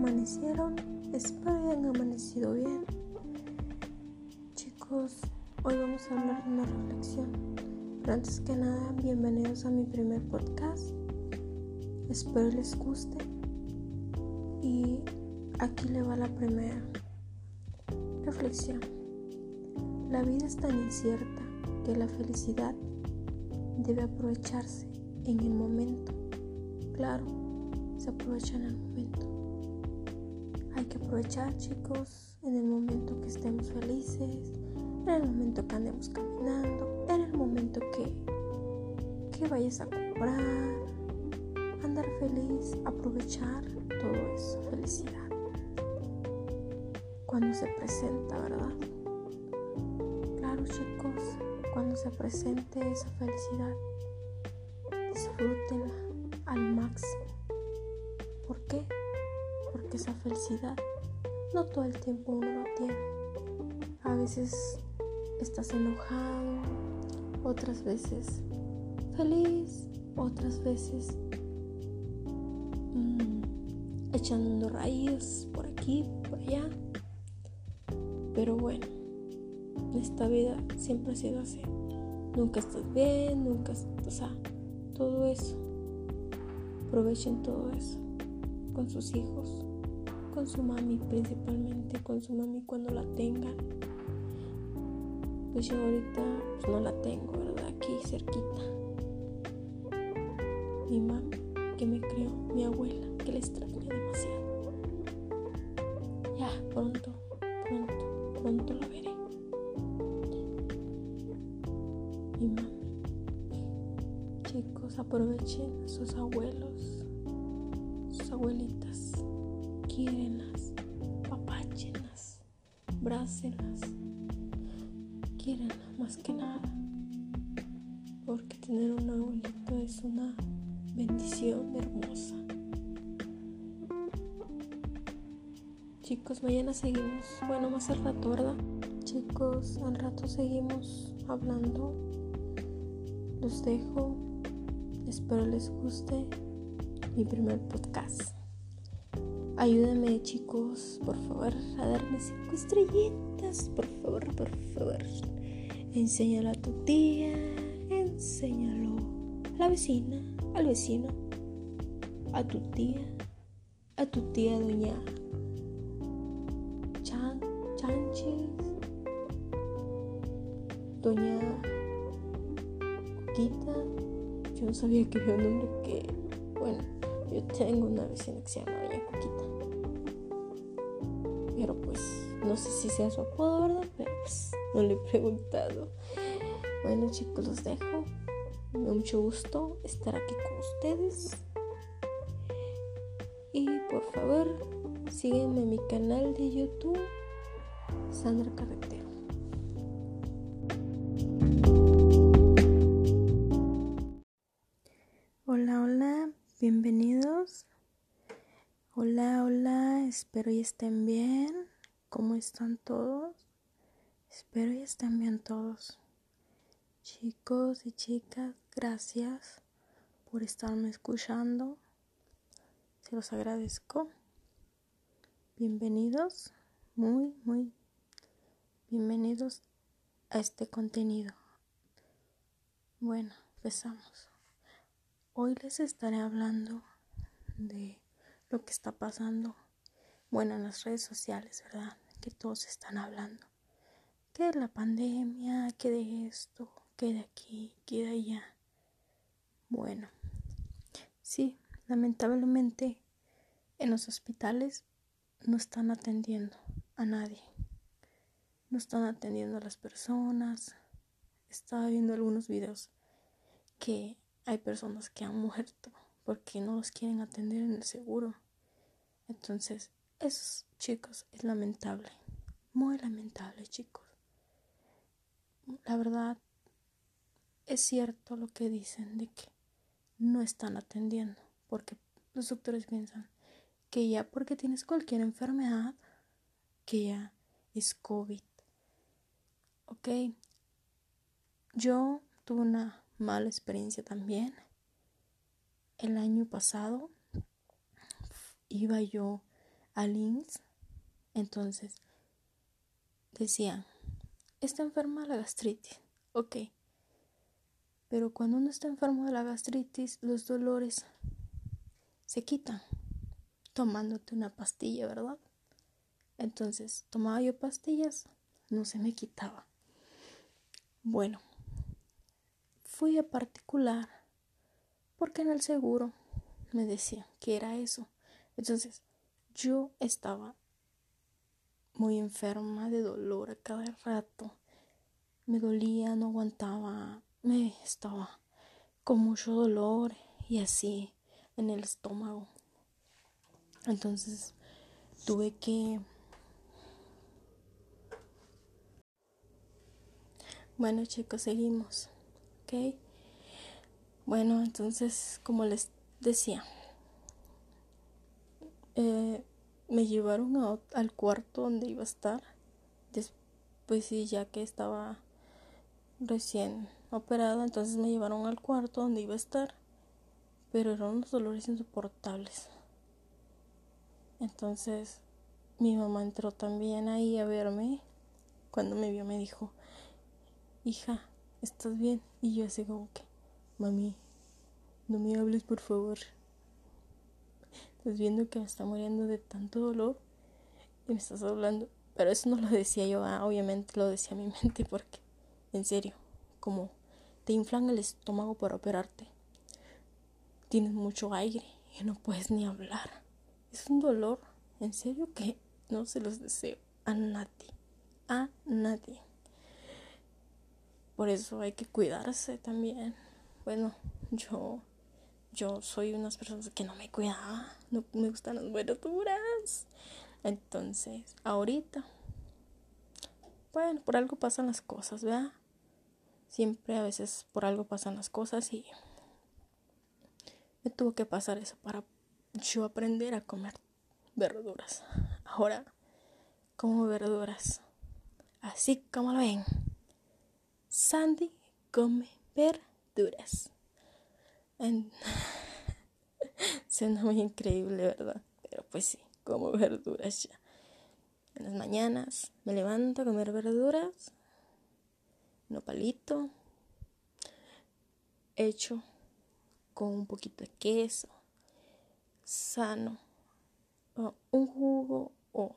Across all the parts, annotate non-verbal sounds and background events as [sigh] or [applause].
amanecieron? Espero hayan amanecido bien. Chicos, hoy vamos a hablar de una reflexión. Pero antes que nada, bienvenidos a mi primer podcast. Espero les guste. Y aquí le va la primera reflexión. La vida es tan incierta que la felicidad debe aprovecharse en el momento. Claro, se aprovecha en el momento. Hay que aprovechar, chicos, en el momento que estemos felices, en el momento que andemos caminando, en el momento que, que vayas a comprar, andar feliz, aprovechar todo eso, felicidad. Cuando se presenta, ¿verdad? Claro, chicos, cuando se presente esa felicidad, disfrútenla al máximo. Porque esa felicidad no todo el tiempo uno lo tiene. A veces estás enojado, otras veces feliz, otras veces mmm, echando raíces por aquí, por allá. Pero bueno, esta vida siempre ha sido así. Nunca estás bien, nunca, o sea, todo eso. Aprovechen todo eso con sus hijos, con su mami principalmente, con su mami cuando la tengan. Pues yo ahorita pues no la tengo, ¿verdad? Aquí cerquita. Mi mami que me crió, mi abuela que la extraño demasiado. Ya, pronto, pronto, pronto la veré. Mi mami. Chicos, aprovechen sus abuelos abuelitas, quírenlas, papáchenlas, brácenlas, quierenlas más que nada, porque tener un abuelito es una bendición hermosa. Chicos, mañana seguimos, bueno, más al rato, ¿verdad? Chicos, al rato seguimos hablando. Los dejo. Espero les guste mi primer podcast. Ayúdenme chicos, por favor, a darme cinco estrellitas, por favor, por favor. Enséñalo a tu tía, enséñalo a la vecina, al vecino, a tu tía, a tu tía doña Chan, Chanches, doña Coquita. Yo no sabía que había un nombre que, bueno, yo tengo una vecina que se llama Doña Coquita. No sé si sea su apodo, ¿verdad? Pero pues no le he preguntado. Bueno chicos, los dejo. Me da mucho gusto estar aquí con ustedes. Y por favor, sígueme en mi canal de YouTube, Sandra Carretero. Hola, hola, bienvenidos. Hola, hola, espero y estén bien. ¿Cómo están todos? Espero y estén bien todos. Chicos y chicas, gracias por estarme escuchando. Se los agradezco. Bienvenidos, muy, muy bienvenidos a este contenido. Bueno, empezamos. Hoy les estaré hablando de lo que está pasando, bueno, en las redes sociales, ¿verdad? Que todos están hablando. Que de la pandemia, que de esto, que de aquí, que de allá. Bueno, sí, lamentablemente en los hospitales no están atendiendo a nadie. No están atendiendo a las personas. Estaba viendo algunos videos que hay personas que han muerto porque no los quieren atender en el seguro. Entonces, esos chicos es lamentable, muy lamentable, chicos. La verdad, es cierto lo que dicen de que no están atendiendo, porque los doctores piensan que ya porque tienes cualquier enfermedad, que ya es COVID. Ok, yo tuve una mala experiencia también. El año pasado iba yo IMSS, entonces decían, está enferma la gastritis, ok. Pero cuando uno está enfermo de la gastritis, los dolores se quitan tomándote una pastilla, ¿verdad? Entonces, tomaba yo pastillas, no se me quitaba. Bueno, fui a particular porque en el seguro me decían que era eso. Entonces, yo estaba muy enferma de dolor a cada rato. Me dolía, no aguantaba, me estaba con mucho dolor y así en el estómago. Entonces tuve que... Bueno chicos, seguimos. ¿Ok? Bueno, entonces como les decía, eh, me llevaron al cuarto donde iba a estar. Después sí, ya que estaba recién operada, entonces me llevaron al cuarto donde iba a estar. Pero eran unos dolores insoportables. Entonces mi mamá entró también ahí a verme. Cuando me vio me dijo, hija, ¿estás bien? Y yo así como que, mami, no me hables por favor. Estás viendo que me está muriendo de tanto dolor y me estás hablando. Pero eso no lo decía yo, ah, obviamente lo decía mi [laughs] mente porque, en serio, como te inflan el estómago para operarte. Tienes mucho aire y no puedes ni hablar. Es un dolor, en serio que no se los deseo a nadie, a nadie. Por eso hay que cuidarse también. Bueno, yo yo soy unas personas que no me cuidaba, no me gustan las verduras. Entonces, ahorita, bueno, por algo pasan las cosas, ¿verdad? Siempre a veces por algo pasan las cosas y me tuvo que pasar eso para yo aprender a comer verduras. Ahora como verduras. Así como lo ven. Sandy come verduras. Suena muy increíble, ¿verdad? Pero pues sí, como verduras ya. En las mañanas me levanto a comer verduras, nopalito, hecho con un poquito de queso, sano, un jugo o,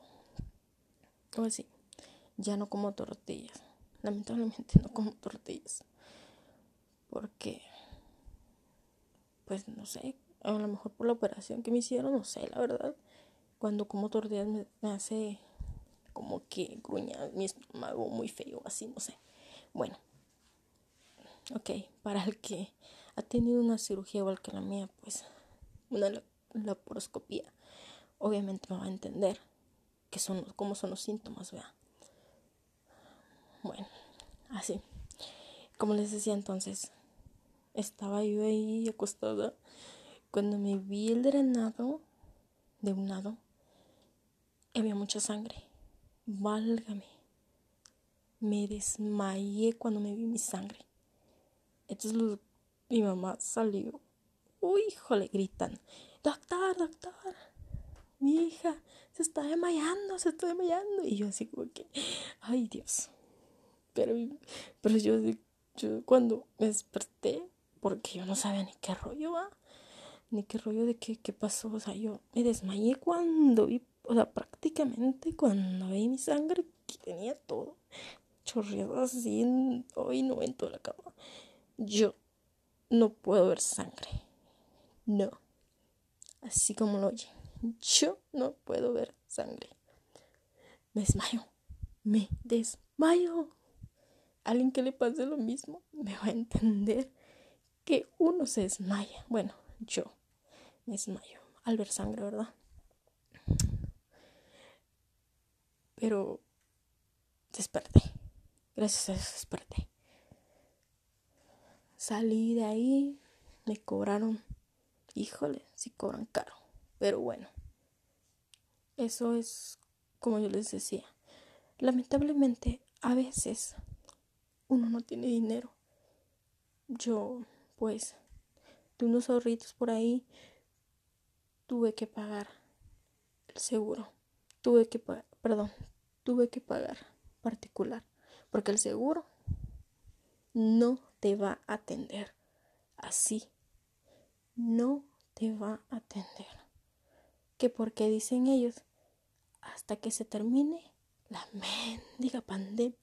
o así. Ya no como tortillas. Lamentablemente no como tortillas. Porque, pues no sé, a lo mejor por la operación que me hicieron, no sé, la verdad. Cuando como tortillas me, hace como que gruña mi estómago muy feo, así, no sé. Bueno, ok, para el que ha tenido una cirugía igual que la mía, pues una laparoscopía, obviamente me va a entender que son, cómo son los síntomas, vea. Bueno, así. Como les decía entonces, estaba yo ahí acostada cuando me vi el drenado de un lado, había mucha sangre. Válgame. Me desmayé cuando me vi mi sangre. Entonces mi mamá salió. Uy, hijo, le gritan. Doctor, doctor. Mi hija se está desmayando, se está desmayando. Y yo así como que, ay Dios. Pero, pero yo, yo cuando me desperté, porque yo no sabía ni qué rollo va ni qué rollo de qué, qué pasó. O sea, yo me desmayé cuando vi, o sea, prácticamente cuando vi mi sangre, que tenía todo chorreado así, hoy no en toda la cama. Yo no puedo ver sangre. No. Así como lo oye. Yo no puedo ver sangre. Me desmayo. Me desmayo. Alguien que le pase lo mismo me va a entender que uno se desmaya. Bueno, yo me desmayo al ver sangre, ¿verdad? Pero desperté. Gracias a Dios desperté. Salí de ahí, me cobraron, híjole, sí cobran caro, pero bueno, eso es como yo les decía. Lamentablemente, a veces uno no tiene dinero. Yo, pues, de unos ahorritos por ahí, tuve que pagar el seguro. Tuve que pagar, perdón, tuve que pagar particular, porque el seguro no te va a atender así. No te va a atender. Que porque dicen ellos, hasta que se termine la mendiga pandemia.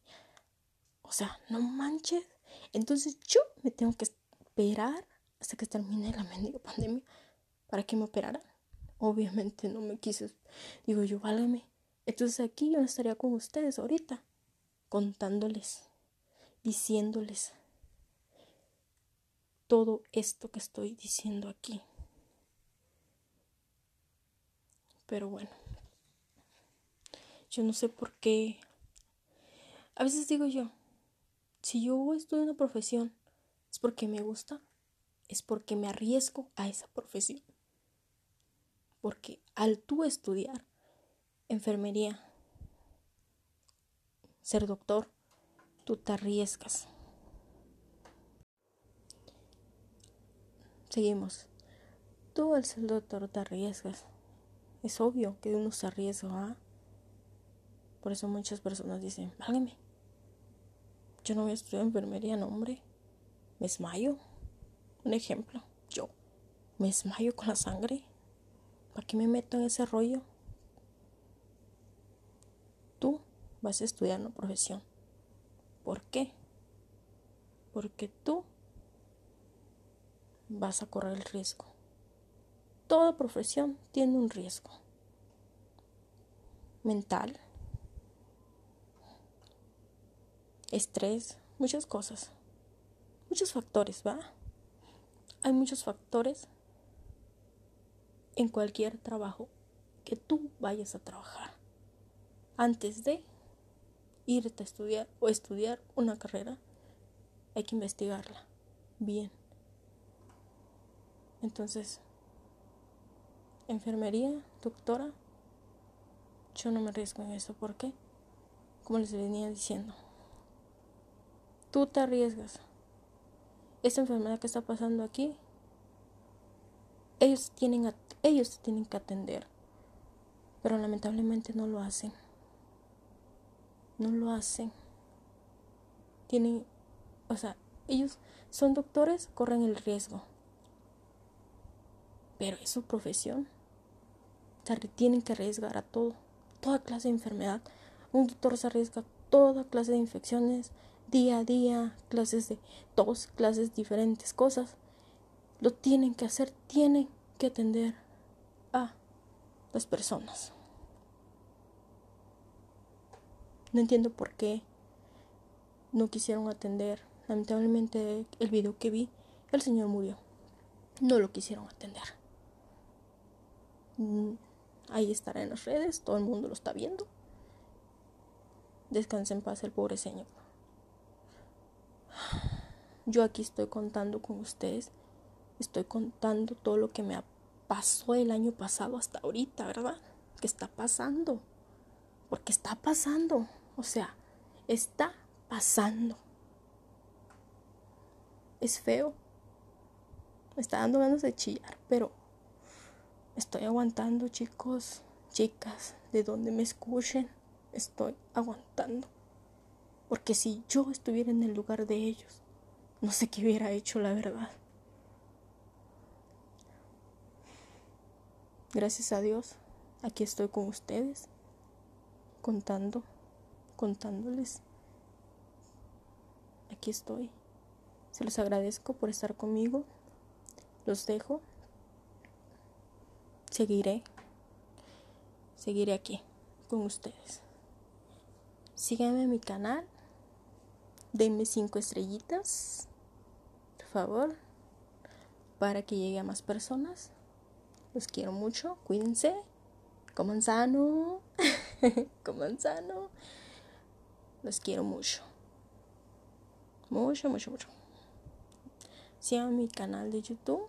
O sea, no manches. Entonces yo me tengo que esperar hasta que termine la mendiga pandemia para que me operaran. Obviamente no me quise. Digo yo, válgame. Entonces aquí yo estaría con ustedes ahorita, contándoles, diciéndoles todo esto que estoy diciendo aquí. Pero bueno, yo no sé por qué. A veces digo yo, si yo estudio una profesión, es porque me gusta, es porque me arriesgo a esa profesión. Porque al tú estudiar enfermería, ser doctor, tú te arriesgas. Seguimos. Tú al ser doctor te arriesgas. Es obvio que uno se arriesga. Por eso muchas personas dicen, válgame. Yo no voy a estudiar enfermería, no, hombre. Me desmayo. Un ejemplo, yo. Me desmayo con la sangre. ¿Para qué me meto en ese rollo? Tú vas a estudiar una profesión. ¿Por qué? Porque tú vas a correr el riesgo. Toda profesión tiene un riesgo mental, estrés, muchas cosas, muchos factores, ¿va? Hay muchos factores en cualquier trabajo que tú vayas a trabajar. Antes de irte a estudiar o estudiar una carrera, hay que investigarla bien. Entonces, enfermería, doctora, yo no me arriesgo en eso. ¿Por qué? Como les venía diciendo, tú te arriesgas. Esta enfermedad que está pasando aquí, ellos tienen, ellos tienen que atender, pero lamentablemente no lo hacen. No lo hacen. Tienen, o sea, ellos son doctores, corren el riesgo pero es su profesión. Se tienen que arriesgar a todo, toda clase de enfermedad. Un doctor se arriesga a toda clase de infecciones, día a día, clases de tos, clases diferentes cosas. Lo tienen que hacer, tienen que atender a las personas. No entiendo por qué no quisieron atender. Lamentablemente el video que vi, el señor murió. No lo quisieron atender. Mm, ahí estará en las redes, todo el mundo lo está viendo. Descanse en paz el pobre señor. Yo aquí estoy contando con ustedes, estoy contando todo lo que me pasó el año pasado hasta ahorita, ¿verdad? Que está pasando. Porque está pasando. O sea, está pasando. Es feo. Me está dando ganas de chillar, pero Estoy aguantando, chicos, chicas, de donde me escuchen, estoy aguantando. Porque si yo estuviera en el lugar de ellos, no sé qué hubiera hecho, la verdad. Gracias a Dios, aquí estoy con ustedes, contando, contándoles. Aquí estoy. Se los agradezco por estar conmigo. Los dejo seguiré, seguiré aquí con ustedes. Síganme en mi canal, denme cinco estrellitas, por favor, para que llegue a más personas. Los quiero mucho, cuídense, coman sano, [laughs] coman sano. Los quiero mucho. Mucho, mucho, mucho. Síganme mi canal de YouTube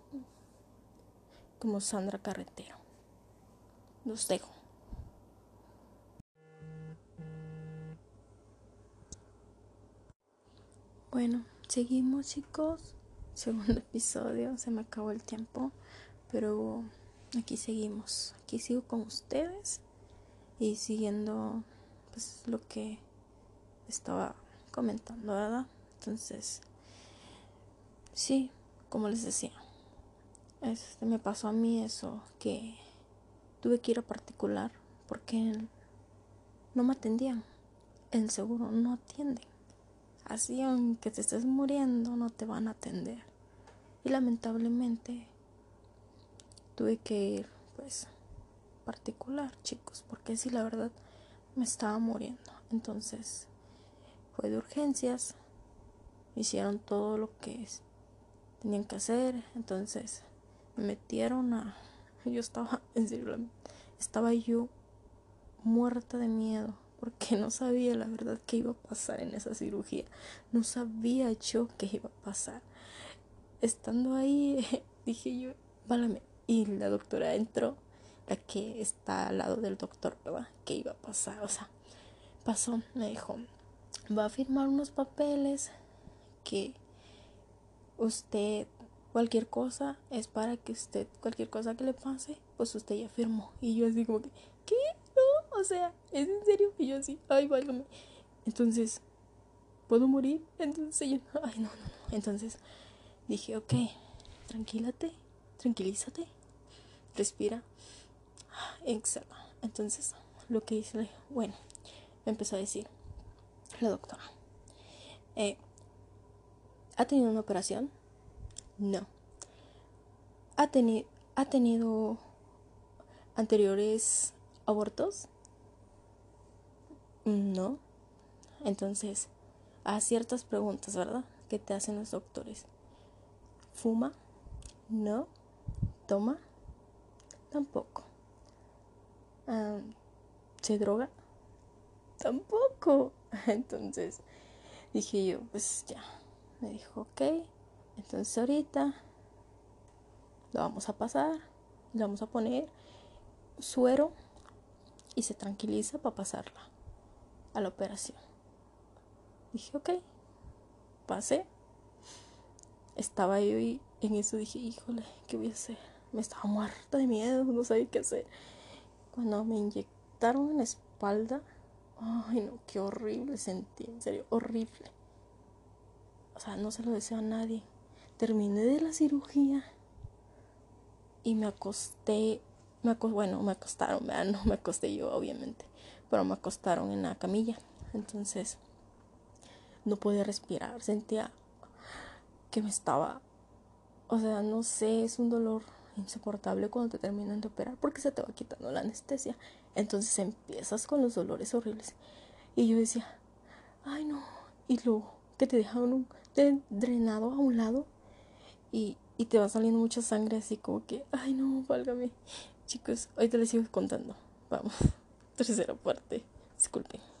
como Sandra Carretero. Los dejo. Bueno, seguimos chicos. Segundo [laughs] episodio, se me acabó el tiempo, pero aquí seguimos. Aquí sigo con ustedes y siguiendo pues lo que estaba comentando, ¿verdad? Entonces, sí, como les decía, este me pasó a mí eso que tuve que ir a particular porque no me atendían. El seguro no atiende. Así aunque te estés muriendo no te van a atender. Y lamentablemente tuve que ir pues particular, chicos, porque sí la verdad me estaba muriendo. Entonces fue de urgencias. Hicieron todo lo que tenían que hacer. Entonces me metieron a [laughs] yo estaba [laughs] en serio estaba yo muerta de miedo porque no sabía la verdad qué iba a pasar en esa cirugía. No sabía yo qué iba a pasar. Estando ahí, [laughs] dije yo, válame. Y la doctora entró, la que está al lado del doctor, ¿verdad? ¿Qué iba a pasar? O sea, pasó, me dijo, va a firmar unos papeles que usted, cualquier cosa, es para que usted, cualquier cosa que le pase, pues usted ya firmó. Y yo así como que, ¿qué? No, o sea, ¿es en serio? Y yo así, ay, válgame. Entonces, ¿puedo morir? Entonces yo, ay, no, no. Entonces dije, ok, tranquilate, tranquilízate, respira, exhala. Entonces, lo que hice, bueno, me empezó a decir la doctora, eh, ¿ha tenido una operación? No. ¿Ha, tenido ¿Ha tenido anteriores abortos? No. Entonces, a ciertas preguntas, ¿verdad? Que te hacen los doctores. ¿Fuma? No. ¿Toma? Tampoco. ¿Se droga? Tampoco. [laughs] Entonces, dije yo, pues ya. Me dijo, ok. Entonces ahorita lo vamos a pasar, le vamos a poner suero y se tranquiliza para pasarla a la operación. Dije, ok, pasé. Estaba yo y en eso dije, híjole, ¿qué voy a hacer? Me estaba muerta de miedo, no sabía qué hacer. Cuando me inyectaron en la espalda, ay no, qué horrible sentí, en serio, horrible. O sea, no se lo deseo a nadie. Terminé de la cirugía y me acosté, me bueno, me acostaron, no me acosté yo obviamente, pero me acostaron en la camilla, entonces no podía respirar, sentía que me estaba, o sea, no sé, es un dolor insoportable cuando te terminan de operar porque se te va quitando la anestesia, entonces empiezas con los dolores horribles y yo decía, ay no, y luego que te dejan un drenado a un lado y, y te va saliendo mucha sangre así como que, ay no, válgame. Chicos, hoy te les sigo contando. Vamos, [laughs] tercera parte. Disculpen.